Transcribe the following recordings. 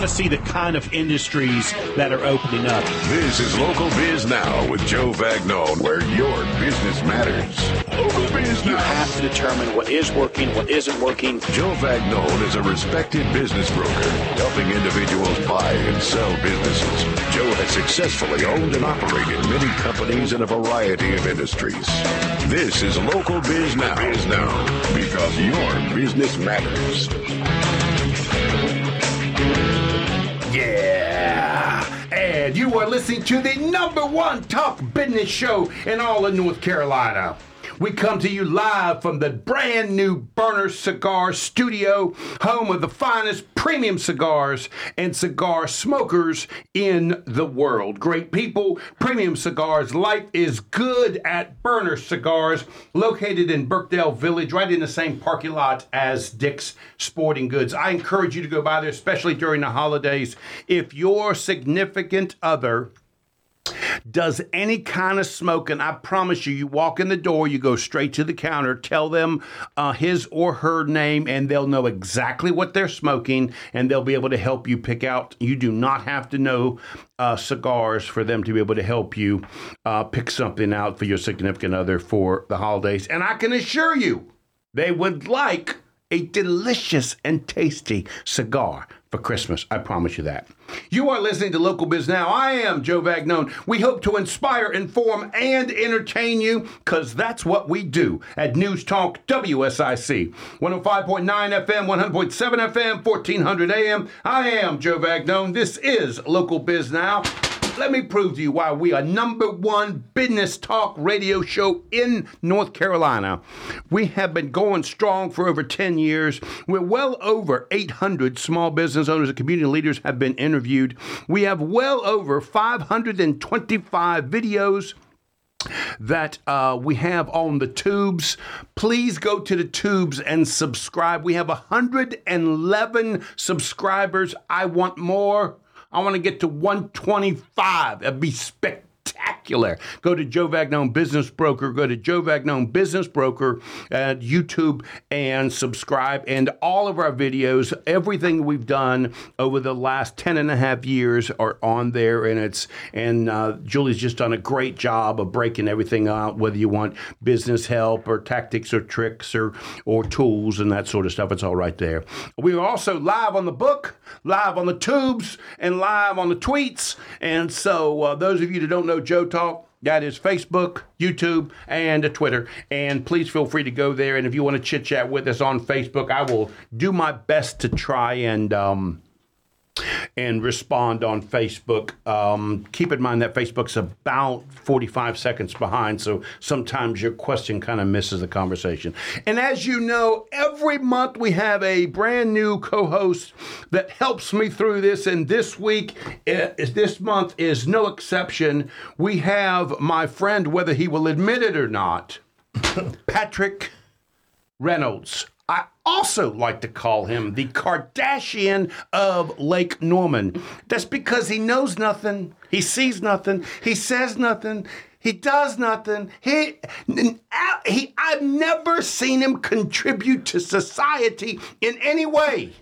want to see the kind of industries that are opening up. This is Local Biz Now with Joe Vagnone, where your business matters. Local Biz You have to determine what is working, what isn't working. Joe Vagnone is a respected business broker, helping individuals buy and sell businesses. Joe has successfully owned and operated many companies in a variety of industries. This is Local Biz Now. Biz Now, because your business matters. You are listening to the number one talk business show in all of North Carolina. We come to you live from the brand new Burner Cigar Studio, home of the finest premium cigars and cigar smokers in the world. Great people, premium cigars. Life is good at Burner Cigars, located in Birkdale Village, right in the same parking lot as Dick's Sporting Goods. I encourage you to go by there, especially during the holidays. If your significant other does any kind of smoking, I promise you, you walk in the door, you go straight to the counter, tell them uh, his or her name, and they'll know exactly what they're smoking, and they'll be able to help you pick out. You do not have to know uh, cigars for them to be able to help you uh, pick something out for your significant other for the holidays. And I can assure you, they would like a delicious and tasty cigar for Christmas. I promise you that. You are listening to Local Biz Now. I am Joe Vagnone. We hope to inspire, inform, and entertain you because that's what we do at News Talk WSIC. 105.9 FM, 100.7 FM, 1400 AM. I am Joe Vagnone. This is Local Biz Now. Let me prove to you why we are number one business talk radio show in North Carolina. We have been going strong for over 10 years. We're well over 800 small business owners and community leaders have been interviewed. We have well over 525 videos that uh, we have on the tubes. Please go to the tubes and subscribe. We have 111 subscribers. I want more. I want to get to 125. That'd be spectacular. Go to Joe Vagnone Business Broker. Go to Joe Vagnone Business Broker at YouTube and subscribe. And all of our videos, everything we've done over the last 10 and a half years are on there. And it's, and uh, Julie's just done a great job of breaking everything out, whether you want business help or tactics or tricks or, or tools and that sort of stuff. It's all right there. We are also live on the book, live on the tubes, and live on the tweets. And so, uh, those of you that don't know Joe Talk, that is Facebook, YouTube, and Twitter. And please feel free to go there. And if you want to chit chat with us on Facebook, I will do my best to try and. Um, and respond on Facebook. Um, keep in mind that Facebook's about 45 seconds behind, so sometimes your question kind of misses the conversation. And as you know, every month we have a brand new co host that helps me through this, and this week, eh, this month is no exception. We have my friend, whether he will admit it or not, Patrick Reynolds. Also like to call him the Kardashian of Lake Norman. That's because he knows nothing, he sees nothing, he says nothing, he does nothing. He, he I've never seen him contribute to society in any way.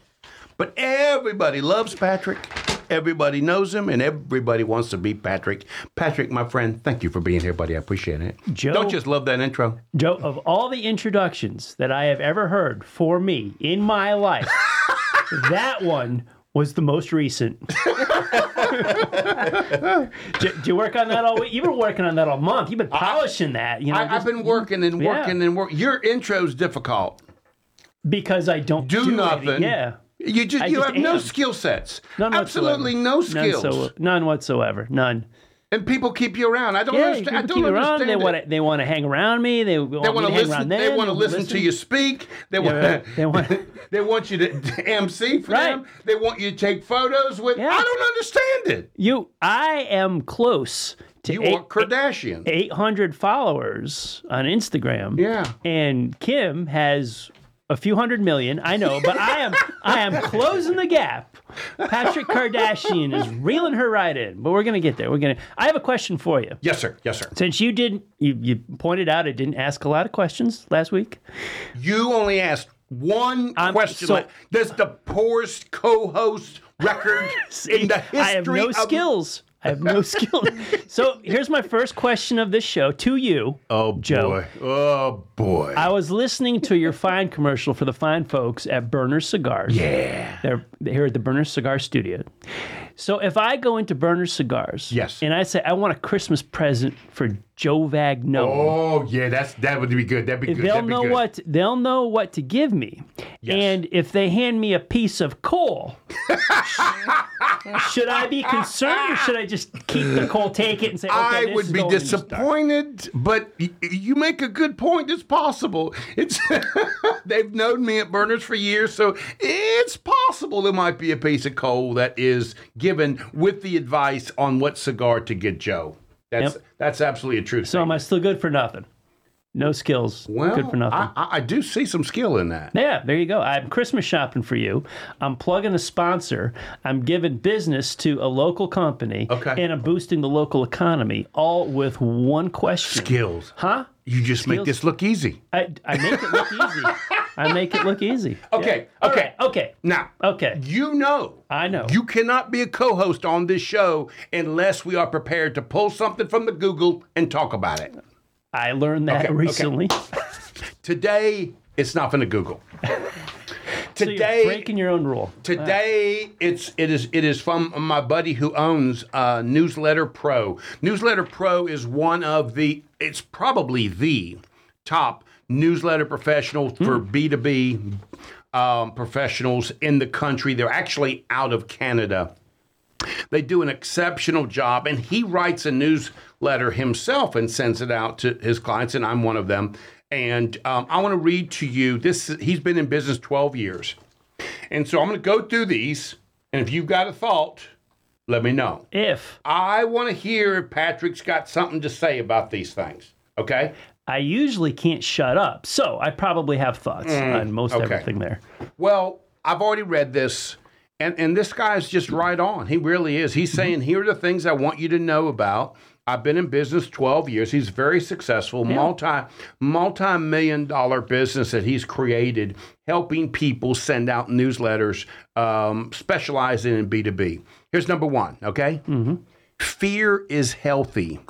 But everybody loves Patrick. Everybody knows him, and everybody wants to be Patrick. Patrick, my friend, thank you for being here, buddy. I appreciate it. Joe- Don't just love that intro. Joe, of all the introductions that I have ever heard for me in my life, that one was the most recent. do, did you work on that all week? You've been working on that all month. You've been polishing that. You know, I, I've been working and Yeah. working and working. Your intro's difficult. because I don't Do do, nothing. Yeah. You just I you just have no skill sets. None Absolutely whatsoever. no skills. None, so, none whatsoever. None. and people keep you around. I don't Yeah, understand. I don't around. They want to. They want to hang around me. They want, They want to hang listen. They want to listen to you speak. They want. They want- they want you to MC for Right. them. They want you to take photos with. Yeah. I don't understand it. You, I am close to You eight- are Kardashian. 800 followers on Instagram. Yeah. And Kim has a few hundred million. I know, but I am I am closing the gap. Patrick Kardashian is reeling her right in, but we're gonna get there. We're gonna. I have a question for you. yes, sir. Yes, sir. Since you didn't, you, you pointed out I didn't ask a lot of questions last week. You only asked one I'm- question. so-. That's the poorest co-host record in the history I have no of skills. I have no skills. So here's my first question of this show to you. Oh Joe. boy! Oh boy! I was listening to your fine commercial for the fine folks at Burner Cigars. yeah. They're here at the Burner Cigar Studio. So if I go into Burner Cigars, Yes. and I say I want a Christmas present for Joe Vagno, Oh yeah, that's that would be good. That'd be good. they'll be know good. what they'll know what to give me. Yes. And if they hand me a piece of coal, should I be concerned or should I just keep the coal, take it, and say, okay, I this would is be going in the star? disappointed, but y- you make a good point. It's possible. It's they've known me at Burners for years, so it's possible there might be a piece of coal that is given with the advice on what cigar to get Joe. That's Yep. that's absolutely a true. So am I still good for nothing? No skills. well, good for nothing. I, I, do see some skill in that. Yeah, there you go. I'm Christmas shopping for you. I'm plugging a sponsor. I'm giving business to a local company. Okay. And I'm boosting the local economy, all with one question. Skills. Huh? You just make this look easy. I, I make it look easy. I make it look easy. Okay. All Okay. right, Okay. Now, Okay. you know I know. You cannot be a co host on this show unless we are prepared to pull something from the Google and talk about it. I learned that Okay, okay. recently. Today, it's not from the Google. So you're Today, breaking your own rule. Today it's it is it is from my buddy who owns uh, Newsletter Pro. Newsletter Pro is one of the it's probably the top newsletter professional for B two B um, professionals in the country. They're actually out of Canada. They do an exceptional job, and he writes a newsletter himself and sends it out to his clients, and I'm one of them. And um, I want to read to you this. He's been in business 12 years, and so I'm going to go through these. And if you've got a thought, let me know. If I want to hear if Patrick's got something to say about these things. Okay. I usually can't shut up, so I probably have thoughts on most Mm, okay. everything there. Well, I've already read this, and, and this guy's just right on. He really is. He's saying, here are the things I want you to know about. I've been in business 12 years. He's very successful, multi multi million dollar business that he's created, helping people send out newsletters, um, specializing in B2B. Here's number one, okay? Mm-hmm. Fear is healthy.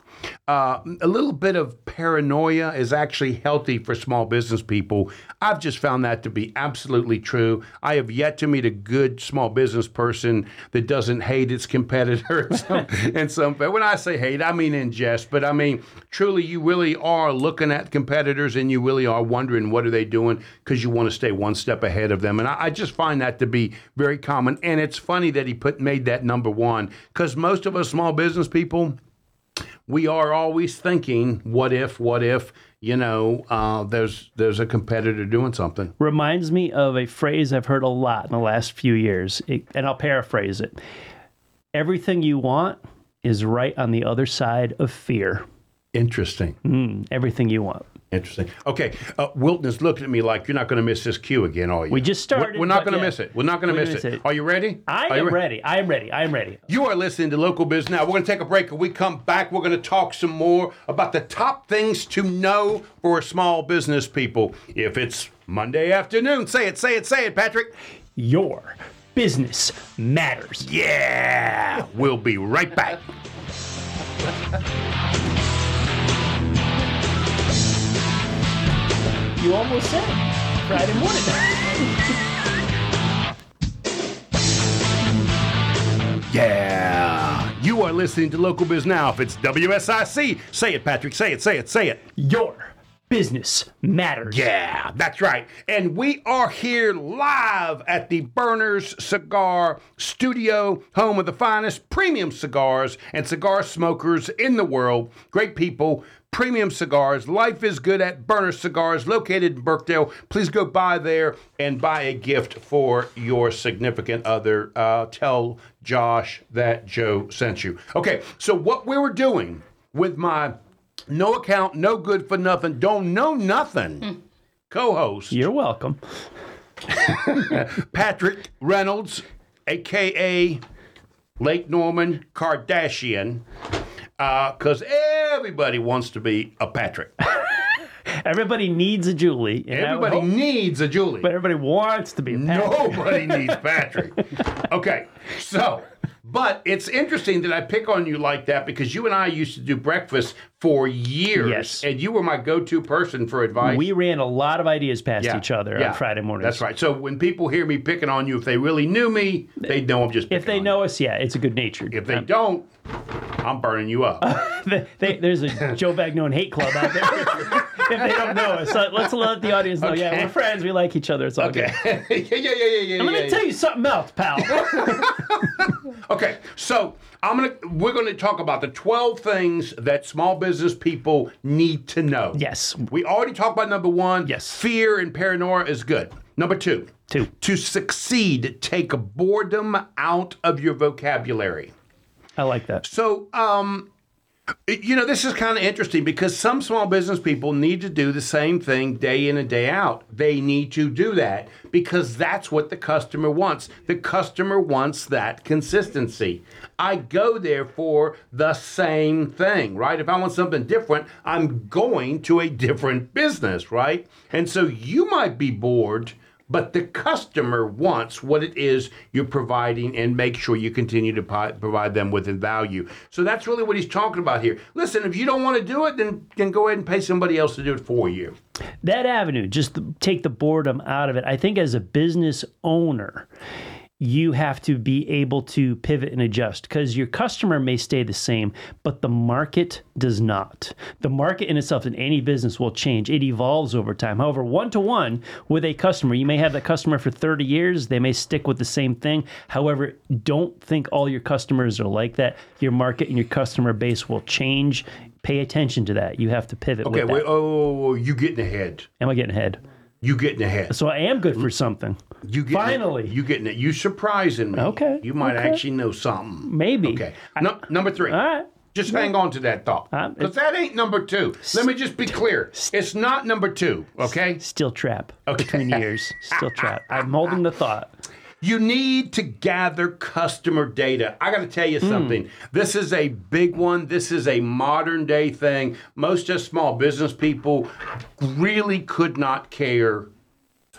Uh, a little bit of paranoia is actually healthy for small business people. I've just found that to be absolutely true. I have yet to meet a good small business person that doesn't hate its competitor. and some, when I say hate, I mean in jest, but I mean truly, you really are looking at competitors and you really are wondering what are they doing because you want to stay one step ahead of them. And I, I just find that to be very common. And it's funny that he put made that number one because most of us small business people we are always thinking, what if, what if, you know, uh, there's there's a competitor doing something. reminds me of a phrase I've heard a lot in the last few years, it, and I'll paraphrase it. Everything you want is right on the other side of fear. Interesting. Everything you want. Interesting. Okay, uh, Wilton is looking at me like you're not going to miss this cue again, are you? We just started, We're, we're not going to yeah. miss it. We're not going to miss it. it. Are you ready? I Are am re- ready. I am ready. I am ready. You are listening to Local Biz Now. We're going to take a break. When we come back, we're going to talk some more about the top things to know for small business people. If it's Monday afternoon, say it, say it, say it, Patrick. Your business matters. Yeah. We'll be right back. You almost said it. Friday morning. Yeah. You are listening to Local Biz Now. If it's WSIC, say it, Patrick. Say it, say it, say it. Your business matters. Yeah, that's right. And we are here live at the Burners Cigar Studio, home of the finest premium cigars and cigar smokers in the world. Great people, premium cigars. Life is good at Burners Cigars, located in Birkdale. Please go by there and buy a gift for your significant other. Uh, tell Josh that Joe sent you. Okay, so what we were doing with my no account, no good for nothing, don't know nothing. Hmm. Co-host You're welcome. Patrick Reynolds, aka Lake Norman Kardashian, uh, because everybody wants to be a Patrick. Everybody needs a Julie. and I would Everybody hope- needs a Julie. but everybody wants to be a Patrick. Nobody needs Patrick. Okay, so, but it's interesting that I pick on you like that because you and I used to do breakfast for years. Yes. And you were my go to person for advice. We ran a lot of ideas past Yeah, each other yeah, on Friday mornings. That's right. So when people hear me picking on you, if they really knew me, they know I'm just If they know us, yeah, it's a good natured. If they um, don't, I'm burning you up. They- they- there's a Joe Vagnone hate club out there. if they don't know us, so let's let the audience know. Yeah, we're friends. We like each other. It's all Okay. good. yeah, yeah, yeah, yeah, yeah. And let yeah, me tell you something else, pal. Okay, so I'm gonna we're gonna talk about the 12 things that small business people need to know. yes. We already talked about number one. Yes. Fear and paranoia is good. Number two. Two. To succeed, take boredom out of your vocabulary. I like that. So, um, you know, this is kind of interesting because some small business people need to do the same thing day in and day out. They need to do that because that's what the customer wants. The customer wants that consistency. I go there for the same thing, right? If I want something different, I'm going to a different business, right? And so you might be bored but the customer wants what it is you're providing and make sure you continue to provide them with value. So that's really what he's talking about here. Listen, if you don't want to do it, then, then go ahead and pay somebody else to do it for you. that avenue, just take the boredom out of it. I think as a business owner, you have to be able to pivot and adjust because your customer may stay the same, but the market does not. The market in itself in any business will change. It evolves over time. However, one to one with a customer, you may have that customer for 30 years, they may stick with the same thing. However, don't think all your customers are like that. Your market and your customer base will change. Pay attention to that. You have to pivot Okay, with that. wait, oh, you getting ahead. Am I getting ahead? You getting ahead. So I am good for something. You getting Finally. it. You getting it. You surprising me. Okay, You might okay. actually know something. Maybe. Okay. No, number three. All right. Just hang on to that thought. Uh, Because that ain't number two. Let me just be clear. It's not number two, okay? Still trap okay. between years. Still trap. I'm holding the thought. You need to gather customer data. I got to tell you hmm. something. This is a big one. This is a modern day thing. Most just small business people really could not care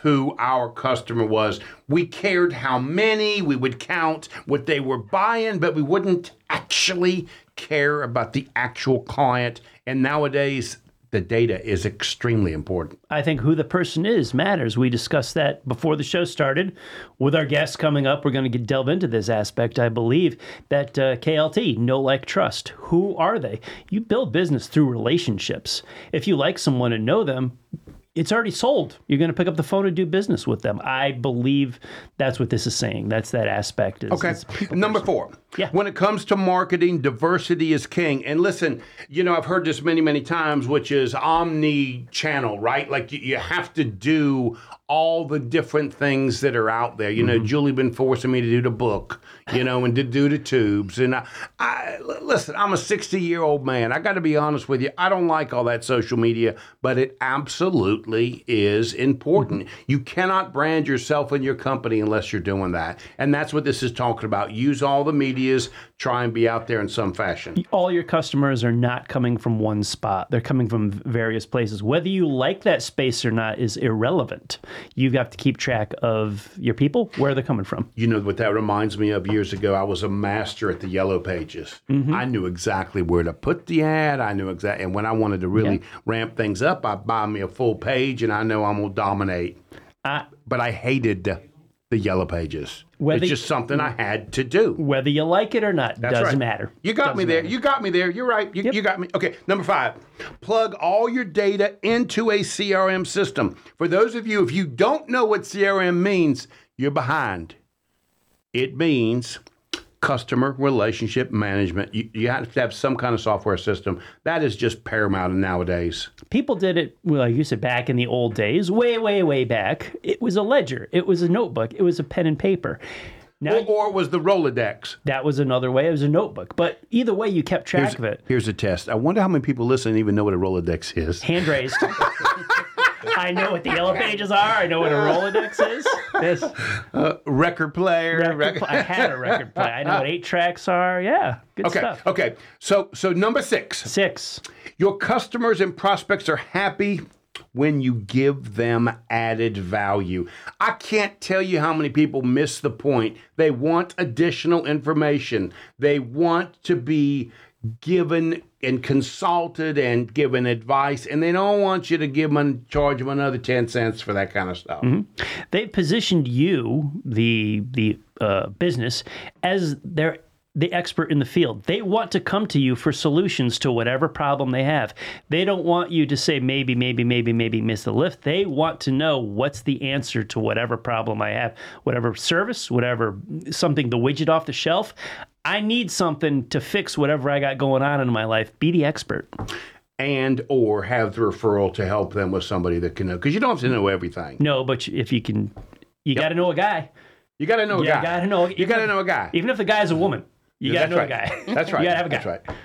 who our customer was. We cared how many, we would count what they were buying, but we wouldn't actually care about the actual client. And nowadays, the data is extremely important. I think who the person is matters. We discussed that before the show started. With our guests coming up, we're going to delve into this aspect. I believe that uh, KLT, know, like, trust. Who are they? You build business through relationships. If you like someone and know them, it's already sold. You're going to pick up the phone and do business with them. I believe that's what this is saying. That's that aspect. Is, Okay. is Number person. four. Yeah. When it comes to marketing, diversity is king. And listen, you know, I've heard this many, many times, which is omni channel, right? Like you, you have to do all the different things that are out there. You know, mm-hmm. Julie been forcing me to do the book, you know, and to do the tubes. And I, listen, I'm a 60 year old man. I got to be honest with you. I don't like all that social media, but it absolutely is important. Mm-hmm. You cannot brand yourself and your company unless you're doing that. And that's what this is talking about. Use all the medias, try and be out there in some fashion. all your customers are not coming from one spot. They're coming from various places. Whether you like that space or not is irrelevant. You've got to keep track of your people, where they're coming from. You know what that reminds me of years ago? I was a master at the yellow pages. Mm-hmm. I knew exactly where to put the ad. I knew exactly, and when I wanted to really ramp things up, I'd buy me a full page, and I know I'm gonna dominate. I, But I hated the, yellow pages. Whether- it's just something I had to do. whether you like it or not That's doesn't right. matter. You got me Doesn't there. matter. You got me there. You're right. You, you got me. Okay, number five. Plug all your data into a CRM system. For those of you, if you don't know what CRM means, you're behind. It means customer relationship management. You, you have to have some kind of software system. That is just paramount nowadays. People did it, well, like you said, back in the old days, way, way, way back. It was a ledger, it was a notebook, it was a pen and paper. Now, Or, or it was the Rolodex. that was another way. It was a notebook. But either way, you kept track of it. Here's a test. I wonder how many people listening even know what a Rolodex is. Hand raised. I know what the yellow pages are. I know what a Rolodex is. This uh, Record player. record rec- pl- I had a record player. I know what eight tracks are. Yeah, good Okay. stuff. Okay. So so number six. Six. Your customers and prospects are happy when you give them added value. I can't tell you how many people miss the point. They want additional information, they want to be given and consulted and given advice, and they don't want you to give them charge them another 10 cents for that kind of stuff. They've positioned you, the the uh, business, as their the expert in the field. They want to come to you for solutions to whatever problem they have. They don't want you to say maybe, maybe, maybe, maybe miss the lift. They want to know what's the answer to whatever problem I have, whatever service, whatever something, the widget off the shelf. I need something to fix whatever I got going on in my life. Be the expert. And or have the referral to help them with somebody that can know because you don't have to know everything. No, but if you can, you got to know a guy. You got to know a You guy. got to know. You got to know a guy. Even if the guy's a woman, you got to know right. a guy. That's right. you got to have a guy. That's right.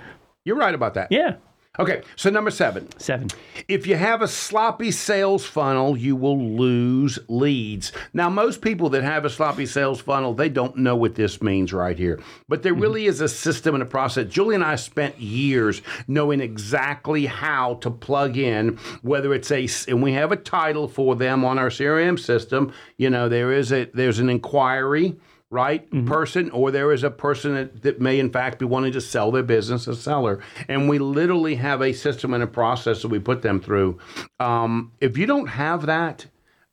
You're right about that. Yeah. Okay, so number seven. Seven. If you have a sloppy sales funnel, you will lose leads. Now, most people that have a sloppy sales funnel, they don't know what this means right here. But there mm-hmm. really is a system and a process. Julie and I spent years knowing exactly how to plug in, whether it's a, and we have a title for them on our CRM system. You know, there is a, there's an inquiry right person or there is a person that, that may in fact be wanting to sell their business a seller. And we literally have a system and a process that we put them through. Um, if you don't have that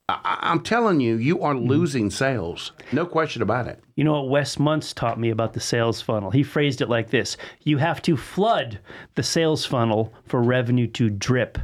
I, i'm telling you you are losing sales. No question about it. You know what Wes Muntz taught me about the sales funnel? He phrased it like this. You have to flood the sales funnel for revenue to drip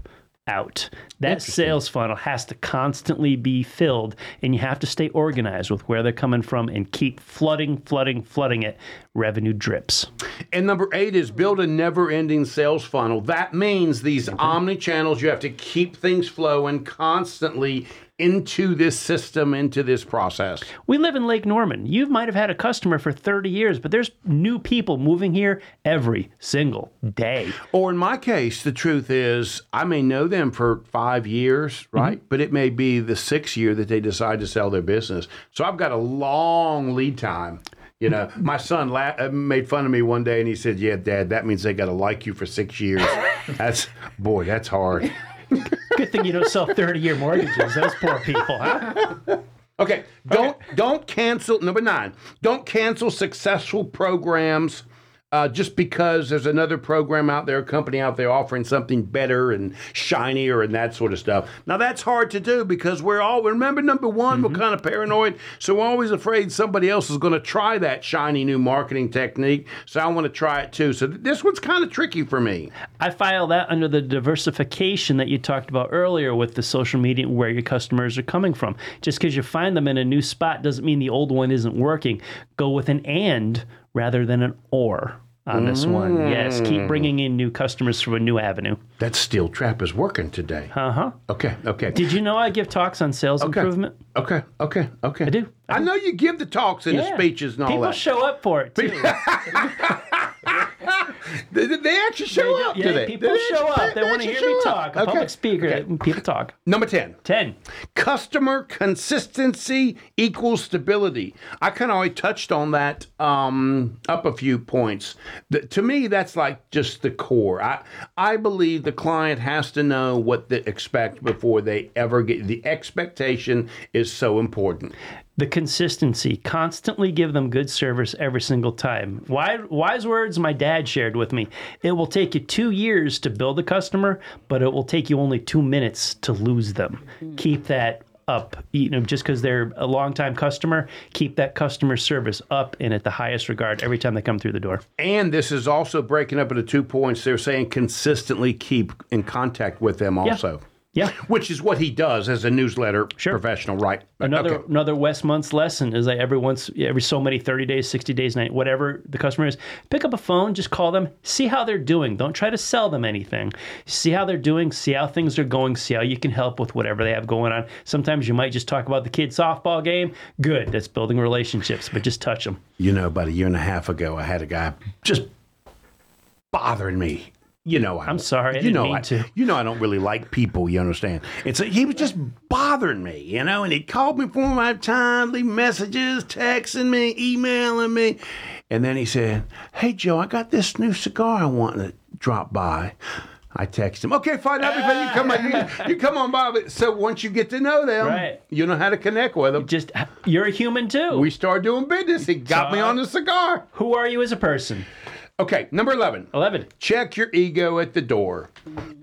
out. That sales funnel has to constantly be filled, and you have to stay organized with where they're coming from and keep flooding, flooding, flooding it. Revenue drips. And number eight is build a never ending sales funnel. That means these mm-hmm. omni channels, you have to keep things flowing constantly into this system, into this process. We live in Lake Norman. You might have had a customer for 30 years, but there's new people moving here every single day. Or in my case, the truth is, I may know them for five years, right? But it may be the sixth year that they decide to sell their business. So I've got a long lead time. You know, my son la- uh, made fun of me one day and he said, Yeah, dad, that means they got to like you for six years. that's, boy, that's hard. Good thing you don't sell 30 year mortgages. Those poor people, huh? Okay, don't don't cancel number nine. Don't cancel successful programs uh, just because there's another program out there, a company out there offering something better and shinier and that sort of stuff. Now that's hard to do because we're all remember number one, we're kind of paranoid, so we're always afraid somebody else is going to try that shiny new marketing technique. So I want to try it too. So th- this one's kind of tricky for me. I file that under the diversification that you talked about earlier with the social media where your customers are coming from. Just because you find them in a new spot doesn't mean the old one isn't working. Go with an and rather than an or on this one. Yes, keep bringing in new customers from a new avenue. That steel trap is working today. Uh huh. Okay, okay. Did you know I give talks on sales improvement? Okay, okay, okay. I do, I I, know you give the talks and the speeches and all People that. show up for it too. They, they actually show They do- up, yeah, do they? people They show actually- up. They, want to hear me talk. A Okay. public speaker. Okay. People talk. Number 10. 10. Customer consistency equals stability. I kind of already touched on that um, up a few points. The, to me, that's like just the core. I I believe the client has to know what they expect before they ever get. The expectation is so important. The consistency constantly give them good service every single time. Wise, wise words my dad shared with me. It will take you two years to build a customer but it will take you only two minutes to lose them. Keep that up. You know just because they're a long time customer keep that customer service up and at the highest regard every time they come through the door. And this is also breaking up into two points. They're saying consistently keep in contact with them also. yeah Which is what he does as a newsletter Sure. professional, right? Another Okay. another Wes Muntz lesson is that every once every so many thirty days, sixty days, night whatever the customer is, pick up a phone, just call them, see how they're doing. Don't try to sell them anything. See how they're doing, see how things are going, see how you can help with whatever they have going on. Sometimes you might just talk about the kid's softball game. Good, that's building relationships, but just touch them. You know, about a year and a half ago, I had a guy just bothering me. You know, I, I'm sorry, I you know, I, to. You know, I don't really like people. You understand? It's he was just bothering me. You know, and he called me four my times, leaving messages, texting me, emailing me, and then he said, "Hey, Joe, I got this new cigar I want to drop by." I text him, okay, fine, everybody, you come on, you, you come on by. So once you get to know them, Right. you know how to connect with them. Just you're a human too. We start doing business. He got me on the cigar. Who are you as a person? Okay, number 11. Eleven. Check your ego at the door.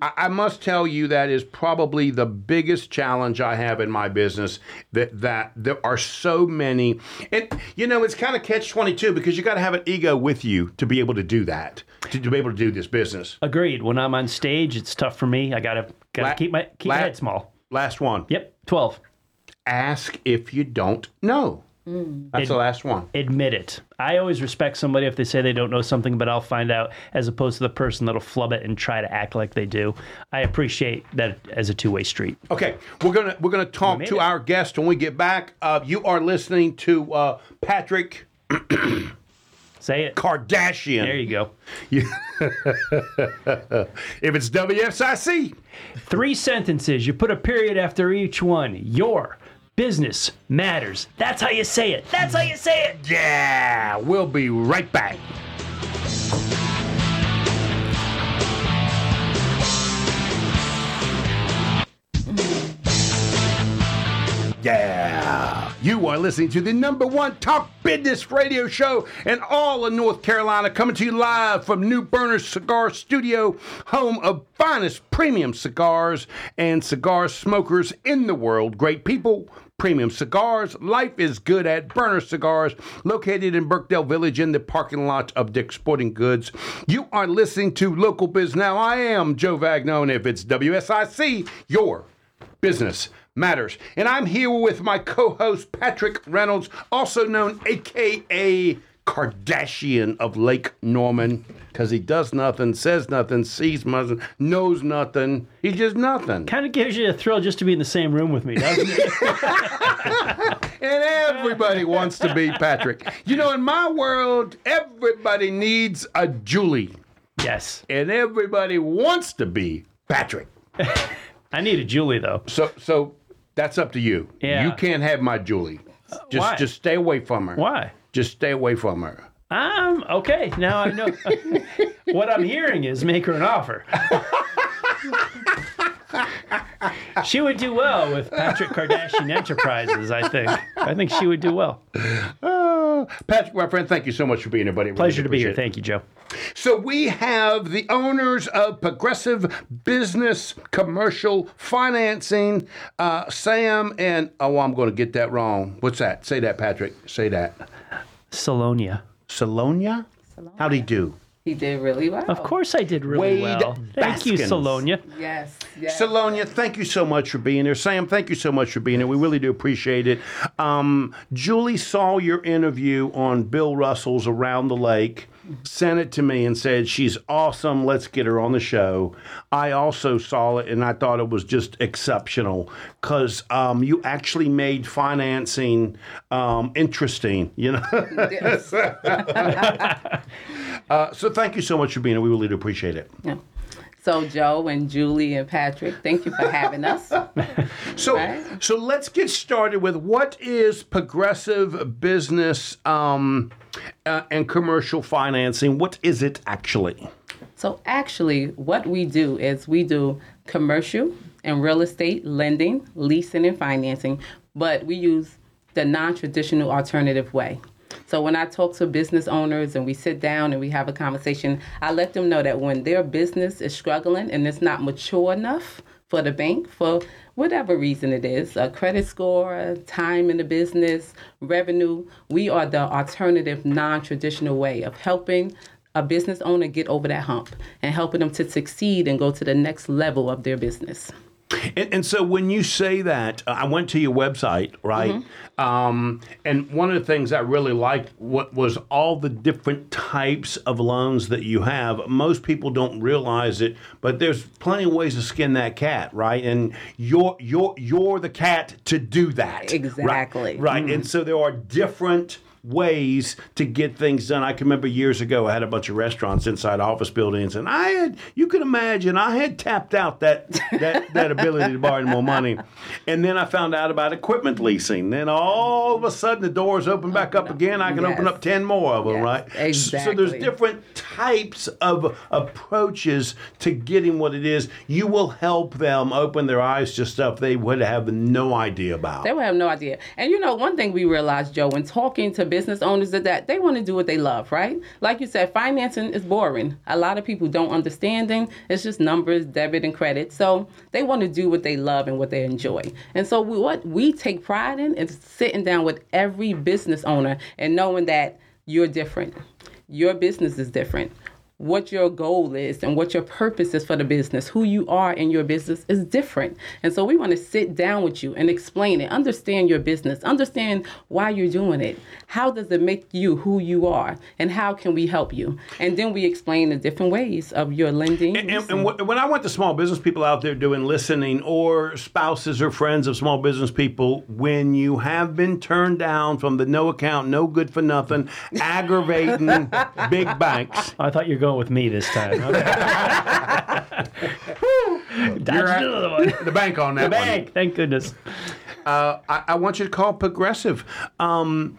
I, I must tell you that is probably the biggest challenge I have in my business. That that there are so many, and you know it's kind of catch twenty two because you got to have an ego with you to be able to do that, to, to be able to do this business. Agreed. When I'm on stage, it's tough for me. I gotta gotta La- keep my keep my head small. Last one. Yep. Twelve. Ask if you don't know. That's the last one. Admit it. I always respect somebody if they say they don't know something, but I'll find out, as opposed to the person that'll flub it and try to act like they do. I appreciate that as a two way street. Okay, we're gonna we're gonna talk to it. our guest when we get back. Uh, you are listening to uh, Patrick Say it. Kardashian. There you go. if it's WSIC, Three sentences. You put a period after each one. Your business matters. That's how you say it. That's how you say it. yeah, we'll be right back. Yeah, you are listening to the number one top business radio show in all of North Carolina, coming to you live from New Burners Cigar Studio, home of finest premium cigars and cigar smokers in the world. Great people, premium cigars. Life is good at Burner Cigars, located in Birkdale Village in the parking lot of Dick's Sporting Goods. You are listening to Local Biz Now. I am Joe Vagnone. If it's WSIC, your business matters. And I'm here with my co-host Patrick Reynolds, also known AKA Kardashian of Lake Norman, because he does nothing, says nothing, sees nothing, knows nothing. He's just nothing. Kind of gives you a thrill just to be in the same room with me, doesn't it? And everybody wants to be Patrick. You know, in my world, everybody needs a Julie, yes. and everybody wants to be Patrick. I need a Julie though. So, so that's up to you. Yeah. You can't have my Julie. Just, why? just stay away from her. Why? Just stay away from her. Um, okay, now I know. what I'm hearing is make her an offer. she would do well with Patrick Kardashian Enterprises, I think. I think she would do well. Uh, Patrick, my friend, thank you so much for being here, buddy. Really Pleasure to be here. it. Thank you, Joe. So we have the owners of Progressive Business Commercial Financing, uh, Sam and oh, I'm going to get that wrong. What's that? Say that, Patrick. Say that. Solonia. Solonia. Solonia. How'd he do? He did really well. Of course I did really Wade well. Thank you, Baskins. Solonia. Yes. yes. Solonia, thank you so much for being here. Sam, thank you so much for being here. We really do appreciate it. Um, Julie saw your interview on Bill Russell's Around the Lake, sent it to me and said, She's awesome. Let's get her on the show. I also saw it and I thought it was just exceptional because um, you actually made financing um, interesting, you know? Yes. uh, so thank you so much for being here. We really do appreciate it. Yeah. So Joe and Julie and Patrick, thank you for having us. So, Right. so let's get started with what is progressive business um, uh, and commercial financing? What is it actually? So actually, what we do is we do commercial and real estate lending, leasing, and financing, but we use the non-traditional alternative way. So when I talk to business owners and we sit down and we have a conversation, I let them know that when their business is struggling and it's not mature enough for the bank for whatever reason it is, a credit score, time in the business, revenue, we are the alternative non-traditional way of helping a business owner get over that hump and helping them to succeed and go to the next level of their business. And, and so when you say that, uh, I went to your website, right? Um, and one of the things I really liked what was all the different types of loans that you have. Most people don't realize it, but there's plenty of ways to skin that cat, right? And you're you're you're the cat to do that. right? Exactly. Right. And so there are different ways to get things done. I can remember years ago, I had a bunch of restaurants inside office buildings, and I had, you can imagine, I had tapped out that that, that ability to borrow more money. And then I found out about equipment leasing. Then all of a sudden, the doors open back up again. I can open up 10 more of them, Yes, right? S- So there's different types of approaches to getting what it is. You will help them open their eyes to stuff they would have no idea about. They would have no idea. And you know, one thing we realized, Joe, when talking to business owners is that they want to do what they love, right? Like you said, financing is boring. A lot of people don't understand it. It's just numbers, debit, and credit. So they want to do what they love and what they enjoy. And so we, what we take pride in is sitting down with every business owner and knowing that you're different. Your business is different what your goal is and what your purpose is for the business, who you are in your business is different. And so we want to sit down with you and explain it, understand your business, understand why you're doing it. How does it make you who you are? And how can we help you? And then we explain the different ways of your lending. And, and, and wh- when I went to small business people out there doing listening, or spouses or friends of small business people, when you have been turned down from the no account, no good for nothing, aggravating big banks, I thought you were going with me this time. Okay. Dodged You're at- another one. the bank on that The one. bank. Thank goodness. uh, I, I want you to call progressive um,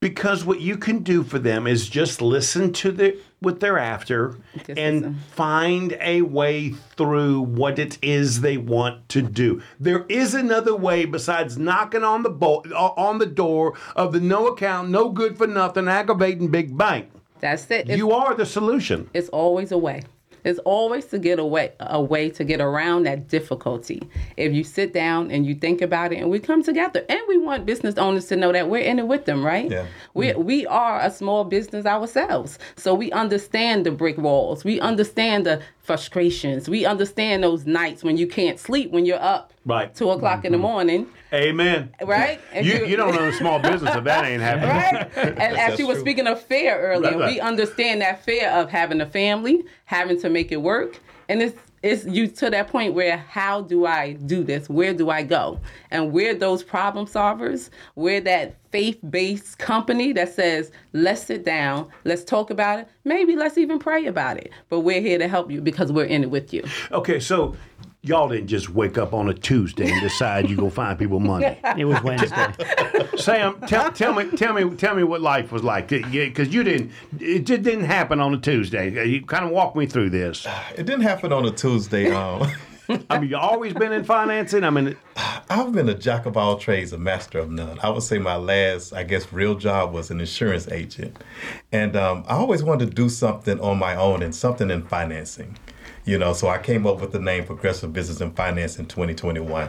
because what you can do for them is just listen to the what they're after Just and listen. find a way through what it is they want to do. There is another way besides knocking on the bo- on the door of the no account, no good for nothing, aggravating big bank. That's it. It's, You are the solution. it's always a way. It's always to get away a way to get around that difficulty. If you sit down and you think about it, and we come together, and we want business owners to know that we're in it with them, right? Yeah. We mm. we are a small business ourselves, so we understand the brick walls. We understand the frustrations. We understand those nights when you can't sleep when you're up Right. two o'clock in the mm-hmm. morning, Amen. right? And You, you don't own a small business if that ain't happening. right? And as That's you were true. speaking of fear earlier, Right, right. we understand that fear of having a family, having to make it work, and it's it's you to that point where how do I do this? Where do I go? And we're those problem solvers. We're that faith-based company that says, let's sit down, let's talk about it, maybe let's even pray about it. But we're here to help you because we're in it with you. Okay, so y'all didn't just wake up on a Tuesday and decide you go find people money. It was Wednesday. Sam, tell, tell me, tell me, tell me what life was like, because you didn't. It just didn't happen on a Tuesday. You kind of walk me through this. It didn't happen on a Tuesday. Um, I mean, you always been in financing. I mean, I've been a jack of all trades, a master of none. I would say my last, I guess, real job was an insurance agent. And um, I always wanted to do something on my own and something in financing. You know, so I came up with the name Progressive Business and Finance in 2021.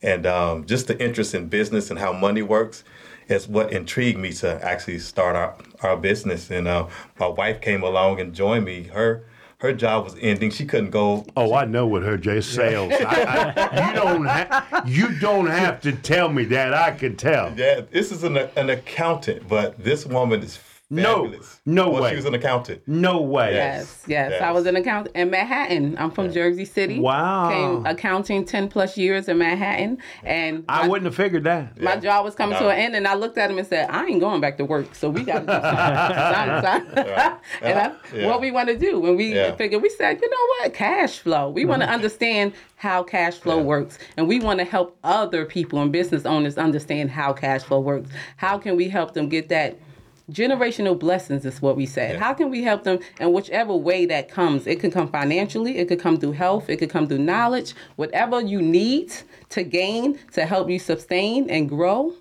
And um, just the interest in business and how money works is what intrigued me to actually start our, our business. And uh, my wife came along and joined me. Her her job was ending. She couldn't go oh, I know what her Jay sales. I, I, you don't, ha- you don't have to tell me that. I can tell. Yeah, this is an, an accountant, but this woman is fabulous. no well, way. She was an accountant. No way. Yes, yes. Yes. I was an accountant in Manhattan. I'm from Jersey City. Wow. Came accounting 10 plus years in Manhattan. And I my- wouldn't have figured that. my job was coming to an end, and I looked at him and said, "I ain't going back to work, so we got to do something." something, something. and that's Yeah. what we want to do. When we Yeah. figured, we said, "You know what? Cash flow. We want to mm-hmm. understand how cash flow Yeah. works, and we want to help other people and business owners understand how cash flow works. How can we help them get that?" Generational blessings is what we said. How can we help them in whichever way that comes? It can come financially, it could come through health, it could come through knowledge, whatever you need to gain to help you sustain and grow.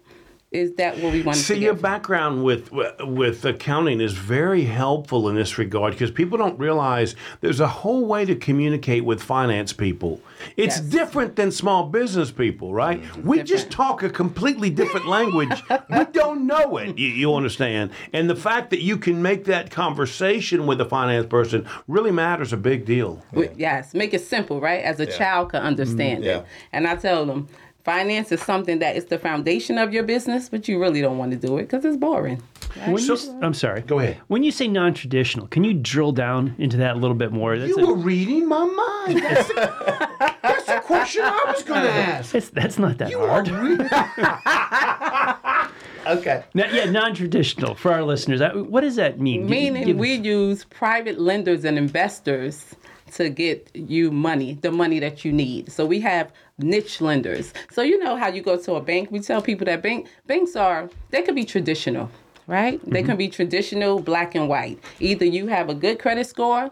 Is that what we want to See, your background with with accounting is very helpful in this regard because people don't realize there's a whole way to communicate with finance people. It's Yes. different than small business people, right? Mm-hmm. We just talk a completely different language. we don't know it. You, you understand? And the fact that you can make that conversation with a finance person really matters a big deal. We- Yes, make it simple, right? As a child can mm-hmm. understand Yeah. it. And I tell them, finance is something that is the foundation of your business, but you really don't want to do it because it's boring. When you, s- I'm sorry. Go ahead. When you say non-traditional, can you drill down into that a little bit more? That's, You a- were reading my mind. That's the, that's the question I was going to ask. it's, that's not that You hard. reading. Okay. Now, yeah, non-traditional for our listeners. uh, What does that mean? Meaning give- we use private lenders and investors to get you money, the money that you need. So we have niche lenders. So you know how you go to a bank, we tell people that bank banks are they could be traditional, right? They mm-hmm. can be traditional black and white. Either you have a good credit score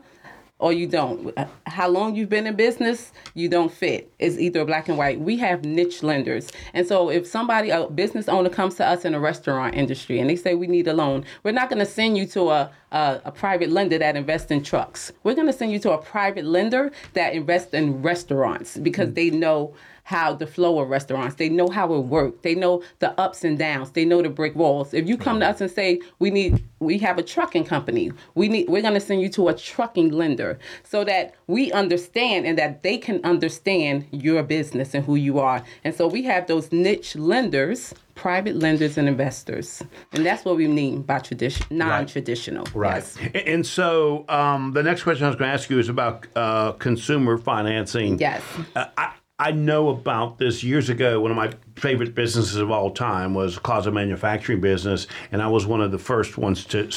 or you don't. How long you've been in business, you don't fit. It's either black and white. We have niche lenders. And so if somebody, a business owner comes to us in a restaurant industry and they say we need a loan, we're not going to send you to a, a, a private lender that invests in trucks. We're going to send you to a private lender that invests in restaurants because mm. they know how the flow of restaurants. They know how it works. They know the ups and downs. They know the brick walls. If you come to us and say we need, we have a trucking company. We need, we're going to send you to a trucking lender so that we understand and that they can understand your business and who you are. And so we have those niche lenders, private lenders and investors, and that's what we mean by tradition, non-traditional. Right. Yes. And so um, the next question I was going to ask you is about uh, consumer financing. Yes. Uh, I, I know about this years ago. One of my favorite businesses of all time was closet manufacturing business, and I was one of the first ones to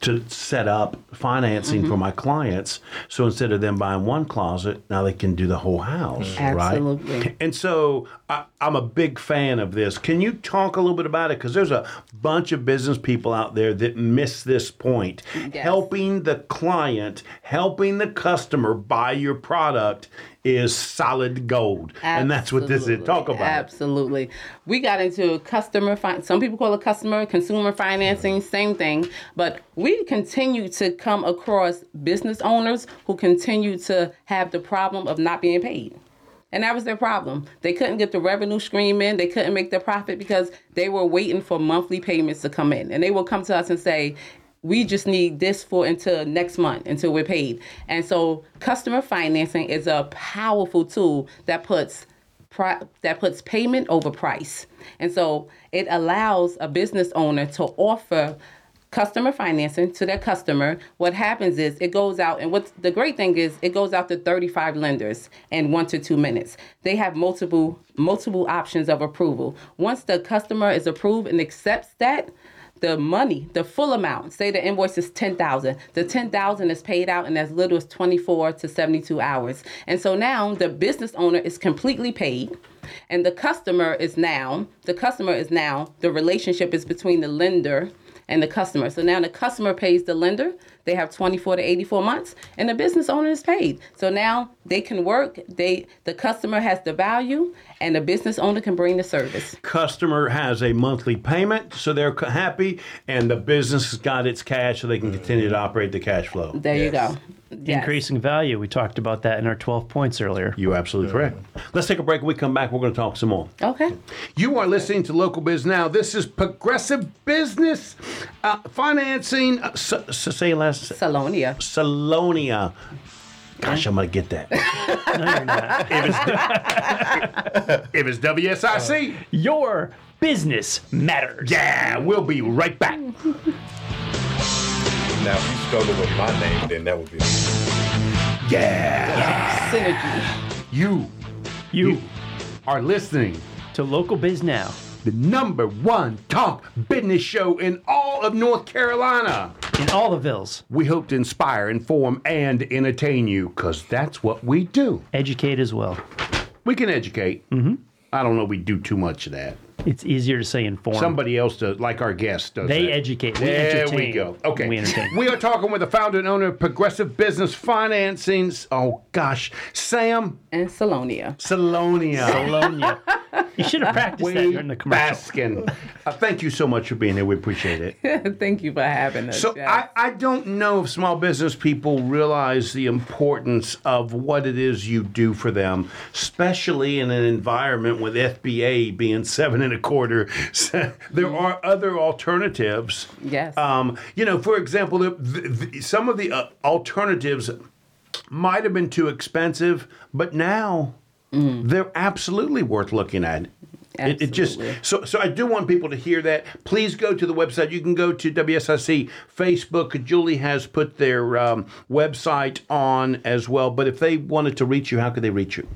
to set up financing Mm-hmm. for my clients. So instead of them buying one closet, now they can do the whole house. Absolutely. Right? And so I, I'm a big fan of this. Can you talk a little bit about it? Because there's a bunch of business people out there that miss this point. Yes. Helping the client, helping the customer buy your product is solid gold. And that's what this is. Talk about it. Absolutely. We got into customer fin- some people call it customer consumer financing, mm-hmm. same thing, but we continue to come across business owners who continue to have the problem of not being paid. And that was their problem. They couldn't get the revenue stream in. They couldn't make their profit because they were waiting for monthly payments to come in. And they will come to us and say, we just need this for until next month until we're paid. And so customer financing is a powerful tool that puts that puts payment over price. And so it allows a business owner to offer customer financing to their customer. What happens is it goes out, and what the great thing is it goes out to 35 lenders in one to two minutes. They have multiple multiple options of approval. Once the customer is approved and accepts that, the money, the full amount, say the invoice is 10,000, the 10,000 is paid out in as little as 24 to 72 hours. And so now the business owner is completely paid and the customer is now, the customer is now, the relationship is between the lender and the customer. So now the customer pays the lender. They have 24 to 84 months, and the business owner is paid. So now they can work. They the customer has the value, and the business owner can bring the service. Customer has a monthly payment, so they're happy, and the business has got its cash, so they can continue to operate the cash flow. There you go. Yes. Increasing value. We talked about that in our 12 points earlier. You're absolutely correct. Let's take a break. When we come back, we're going to talk some more. Okay. You are listening to Local Biz Now. This is Progressive Business uh, Financing. Uh, S- S- say last. Solonia. Solonia. Gosh, I'm going to get that. No, you're not. if it's WSIC, uh, Your business matters. yeah, we'll be right back. Now, if you struggle with my name, then that would be. Yeah. Synergy. You You are listening to Local Biz Now. The number one talk business show in all of North Carolina. In all the vills. We hope to inspire, inform, and entertain you because that's what we do. Educate as well. We can educate. Mm-hmm. I don't know we do too much of that. It's easier to say inform. Somebody else does, like our guest does. They that. educate. We there entertain. we go. Okay. We entertain. We are talking with the founder and owner of Progressive Business Financing. Oh gosh, Sam And Solonia. Solonia. Bologna. You should have practiced that during the commercial. Baskin. Uh, thank you so much for being here. We appreciate it. Thank you for having us. So yes. I, I don't know if small business people realize the importance of what it is you do for them, especially in an environment with SBA being seven and a quarter. there are other alternatives. Yes. Um, you know, for example, the, the, some of the uh, alternatives might have been too expensive, but now they're absolutely worth looking at. It, it just so so. I do want people to hear that. Please go to the website. You can go to WSIC Facebook. Julie has put their um, website on as well. But if they wanted to reach you, how could they reach you?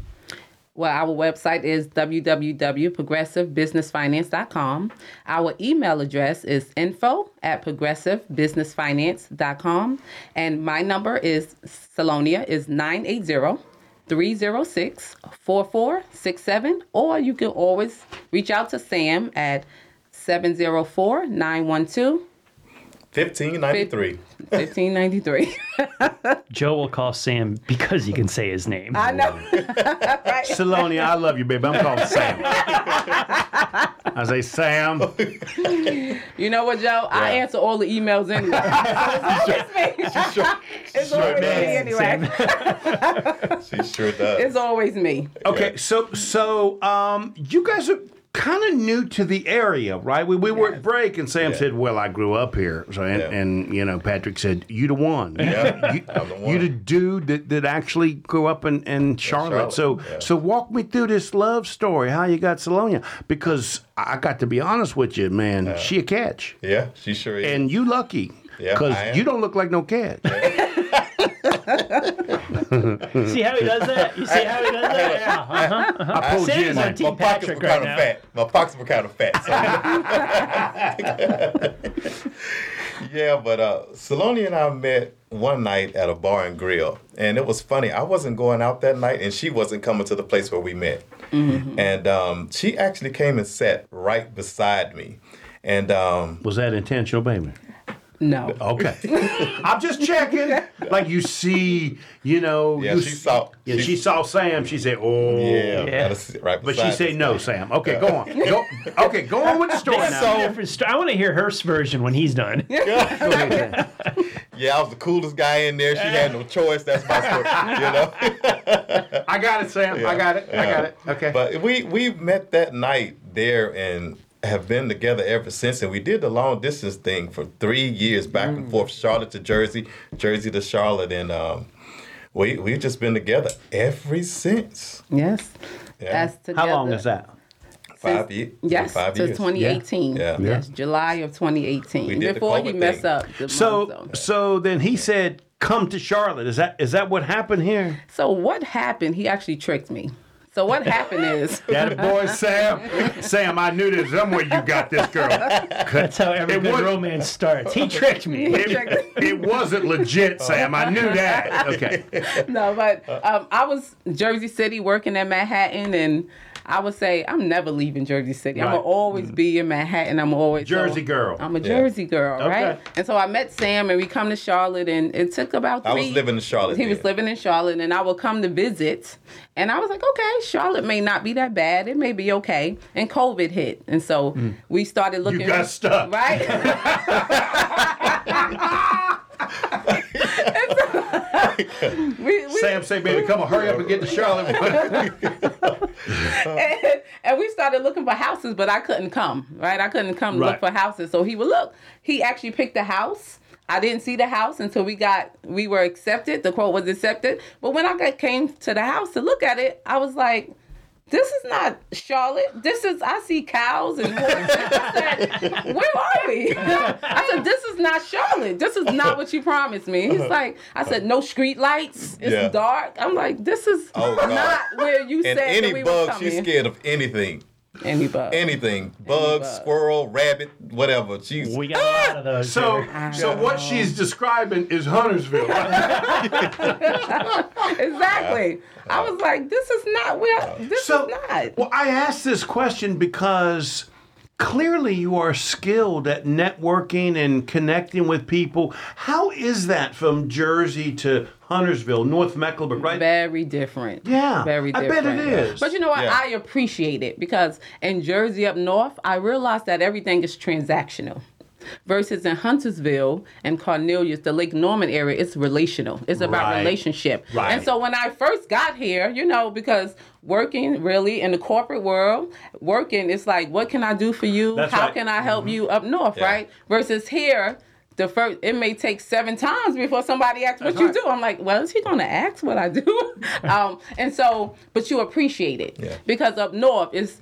Well, our website is www.progressivebusinessfinance.com. Our email address is info at progressivebusinessfinance.com. And my number is Solonia is 980 306 4467. Or you can always reach out to Sam at 704 912 1593. 1593. Joe will call Sam because he can say his name. I know. right? Solonia, I love you, baby. I'm calling Sam. I say, Sam. You know what, Joe? I answer all the emails anyway. So it's always me. it's always me anyway. She sure does. It's always me. Okay, so so um, you guys are kind of new to the area, right? We, we were at break, and Sam Yeah. said, "Well, I grew up here," so and, Yeah. and you know, Patrick said, "You the one, Yeah, you, the you the dude that, that actually grew up in, in Charlotte." Charlotte, So yeah. so walk me through this love story, how you got Solonia, because I got to be honest with you, man, she a catch, yeah, she sure is. and you lucky. Because you don't look like no catch. See how he does that? You see how he does that? Yeah. Uh-huh. I pulled you Sam's in on there. Team my pockets Patrick were right kind now. of fat. My pockets were kind of fat. So. yeah, but uh, Saloni and I met one night at a bar and grill, and it was funny. I wasn't going out that night, and she wasn't coming to the place where we met. And um, she actually came and sat right beside me, and um, Was that intentional, baby? No. Okay. I'm just checking. Like you see, you know. Yeah, you she s- saw- Yeah, she, she- saw Sam. She said, "Oh, yeah, Yeah. gotta sit right But she said us. no, Sam. Okay, go on. Go. Okay, go on with the story They have now. two different sto- I want to hear her version when he's done. Go. Yeah, I was the coolest guy in there. She had no choice. That's my story. You know. I got it, Sam. I got it. I got it. Okay. But we we met that night there and have been together ever since. And we did the long distance thing for three years, back and forth, Charlotte to Jersey, Jersey to Charlotte, and um, we we've just been together ever since. Yes. Yeah. That's How long together is that? Five years. Yes, five to years. 2018. Yeah. Yeah. Yes, July of 2018. We did the Before he COVID messed up. The So, month, so then he said, "Come to Charlotte." Is that is that what happened here? so what happened? He actually tricked me. So what happened is That boy, Sam. Sam, I knew there's somewhere you got this girl. That's how every It good was- romance starts. He tricked me. It, it wasn't legit, Sam. I knew that. Okay. no, but um, I was Jersey City working in Manhattan, and I would say I'm never leaving Jersey City. I'm gonna always be in Manhattan. I'm always Jersey so- girl. I'm a Jersey girl, right? And so I met Sam, and we come to Charlotte, and it took about three. I was living in Charlotte He was living in Charlotte, and I would come to visit, and I was like, okay, Charlotte may not be that bad. It may be okay. And COVID hit, and so mm. we started looking. You got stuck. right? we, we, Sam say, baby, come on, hurry up and get to Charlotte. and, and we started looking for houses, but I couldn't come, right? I couldn't come Right. look for houses. So he would look. He actually picked a house. I didn't see the house until we got we were accepted. The quote was accepted. But when I got, came to the house to look at it, I was like, this is not Charlotte. This is I see cows and horses. I said, where are we? I said, this is not Charlotte. This is not what you promised me. He's uh-huh. like, I said, no street lights. It's Yeah. dark. I'm like, this is Oh, not where you And said any we bug, she's scared of anything. Any bug. Anything. Bug, bug. squirrel, rabbit, whatever. She's We got a ah! lot of those. So, here. so what she's describing is Huntersville. Exactly. I was like, this is not where. This So, is not. well, I asked this question because clearly you are skilled at networking and connecting with people. How is that from Jersey to Huntersville, North Mecklenburg, right? Very different. Yeah, Very I different. bet it is. But you know what? Yeah. I appreciate it because in Jersey up north, I realized that everything is transactional. Versus in Huntersville and Cornelius, the Lake Norman area, it's relational. It's about Right. relationship. Right. And so when I first got here, you know, because working really in the corporate world, working, it's like, what can I do for you? That's How right. can I help mm-hmm. you up north, Yeah. right? Versus here, the first it may take seven times before somebody asks what you do. I'm like, well, is he gonna ask what I do? um, and so, but you appreciate it Yeah. because up north is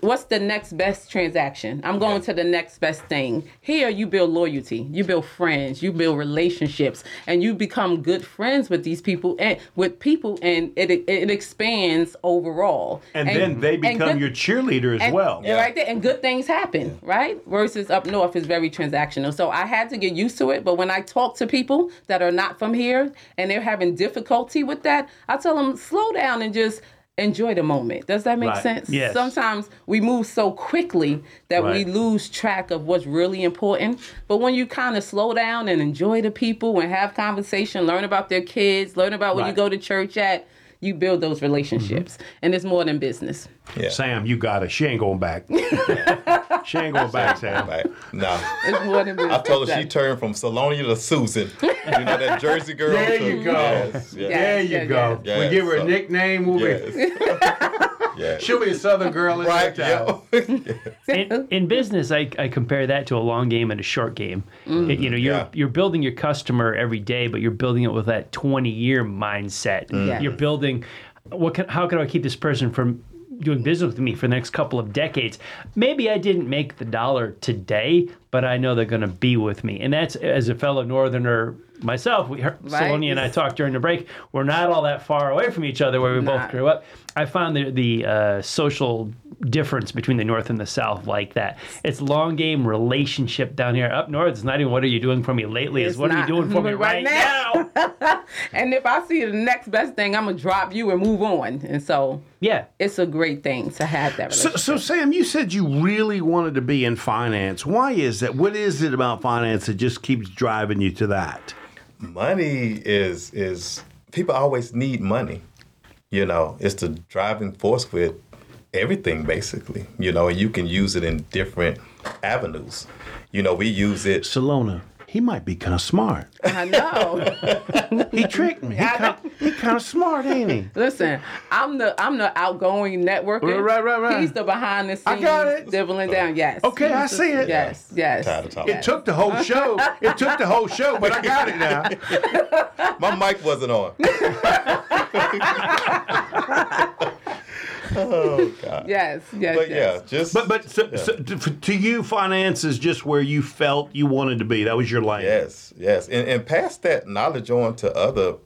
what's the next best transaction? I'm going to the next best thing. Here, you build loyalty, you build friends, you build relationships, and you become good friends with these people and with people, and it it expands overall. And, then they become good- your cheerleader as and, well. yeah. Right there, and good things happen, right? Versus up north is very transactional. So I had to get used to it. But when I talk to people that are not from here and they're having difficulty with that, I tell them slow down and just enjoy the moment. Does that make Right. sense? Yes. Sometimes we move so quickly that we lose track of what's really important. But when you kind of slow down and enjoy the people and have conversation, learn about their kids, learn about where you go to church at, you build those relationships. Mm-hmm. And it's more than business. Yeah. Sam, you got it. She ain't going back. she ain't going back, Sam. Right. No. It's more than business. I told her she turned from Solonia to Susan. You know that Jersey girl. There you go. Yes. Yes. There you yeah, go. yeah. we give her a nickname. We'll be, Yes. yeah. she'll be a Southern girl in Right. no. Yeah. in, in business, I, I compare that to a long game and a short game. Mm. It- you know, you're Yeah. you're building your customer every day, but you're building it with that 20 year mindset. Mm. Yes. You're building what can, how can I keep this person from doing business with me for the next couple of decades? Maybe I didn't make the dollar today, but I know they're going to be with me. And that's as a fellow northerner myself, we heard, Right. Solonia and I talked during the break. We're not all that far away from each other where we both grew up. I found the the uh, social difference between the north and the south like that. It's long game relationship down here. Up north, it's not even what are you doing for me lately. It's, It's what are you doing for me Right right, now. now? And if I see the next best thing, I'm gonna drop you and move on. And so yeah. it's a great thing to have that So, so, Sam, you said you really wanted to be in finance. Why is that? What is it about finance that just keeps driving you to that? money is is people always need money. You know, it's the driving force with everything basically. You know, and you can use it in different avenues. You know, we use it. Salona, he might be kind of smart. I know. He tricked me. He kind he kind of smart, ain't he? Listen, I'm the I'm the outgoing networker. Right, right, right. He's the behind the scenes I got it. dibbling down. Yes. Okay, I He's the- see it. Yes, yes. Tired of talking. It took the whole show. It took the whole show, but I got it now. My mic wasn't on. oh God. Yes, yes, But yeah, just But but so, so, to, to you, finance is just where you felt you wanted to be. That was your lane. Yes, yes. And, and pass that knowledge on to other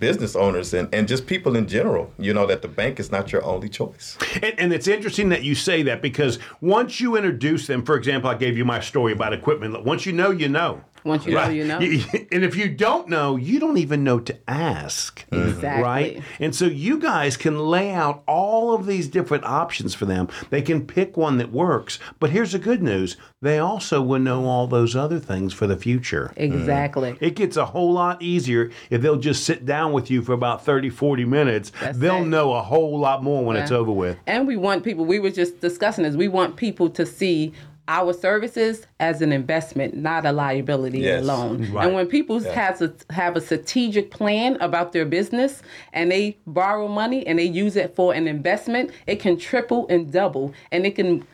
business owners and, and just people in general, you know, that the bank is not your only choice. And, and it's interesting that you say that because once you introduce them, for example, I gave you my story about equipment. Once you know, you know. Once you know, you know. And if you don't know, you don't even know to ask. Exactly. Right? And so you guys can lay out all of these different options for them. They can pick one that works. But here's the good news they also will know all those other things for the future. Mm. Exactly. It gets a whole lot easier if they'll just sit down with you for about 30, 40 minutes. That's they'll it. know a whole lot more when it's over with. And we want people, we were just discussing this, we want people to see our services as an investment, not a liability Yes. alone. Right. And when people has a, have a strategic plan about their business and they borrow money and they use it for an investment, it can triple and double and it can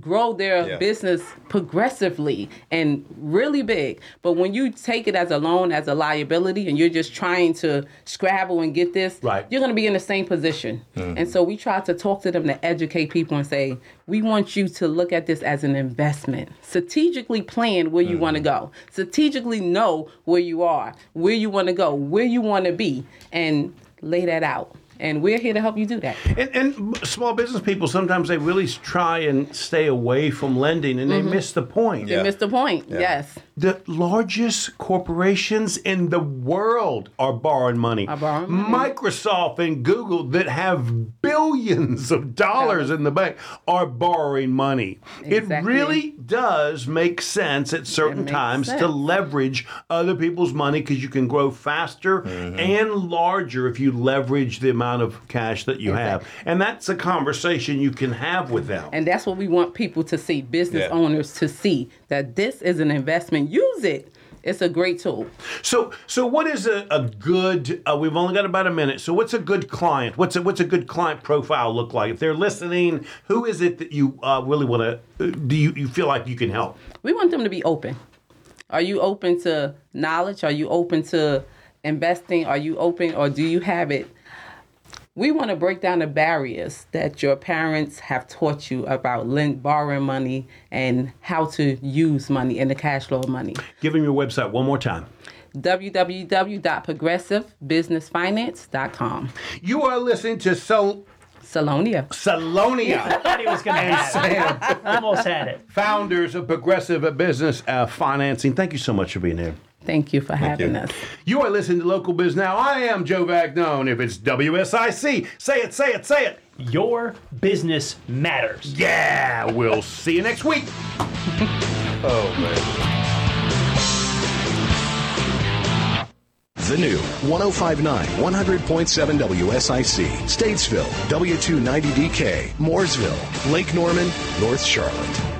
grow their Yeah. business progressively and really big. But when you take it as a loan, as a liability, and you're just trying to scrabble and get this, Right. you're going to be in the same position. Mm-hmm. And so we try to talk to them to educate people and say, we want you to look at this as an investment. Strategically plan where you want to mm-hmm. go. Strategically know where you are, where you want to go, where you want to be, and lay that out. And we're here to help you do that. And, and small business people sometimes they really try and stay away from lending, and they mm-hmm. miss the point. They miss the point. Yes. The largest corporations in the world are borrowing money. Are borrowing money. Microsoft and Google that have billions of dollars in the bank are borrowing money. Exactly. It really does make sense at certain makes times to leverage other people's money because you can grow faster mm-hmm. and larger if you leverage the amount of cash that you have. And that's a conversation you can have with them. And that's what we want people to see, business Yeah. owners to see that this is an investment. Use it. It's a great tool. So, so what is a, a good? Uh, we've only got about a minute. So, what's a good client? What's a what's a good client profile look like? If they're listening, who is it that you uh, really want to? Do you, you feel like you can help? We want them to be open. Are you open to knowledge? Are you open to investing? Are you open or do you have it? We want to break down the barriers that your parents have taught you about lend, borrowing money and how to use money and the cash flow of money. Give them your website one more time. www.progressivebusinessfinance.com. You are listening to Sol- Solonia. Solonia. I thought he was going to have it. Almost had it. founders of Progressive Business uh, Financing. Thank you so much for being here. Thank you for having you. us. You are listening to Local Biz Now. I am Joe Vagnone. If it's WSIC, say it, say it, say it. Your business matters. Yeah, we'll see you next week. Oh man. The new 1059 100.7 WSIC, Statesville, W290DK, Mooresville, Lake Norman, North Charlotte.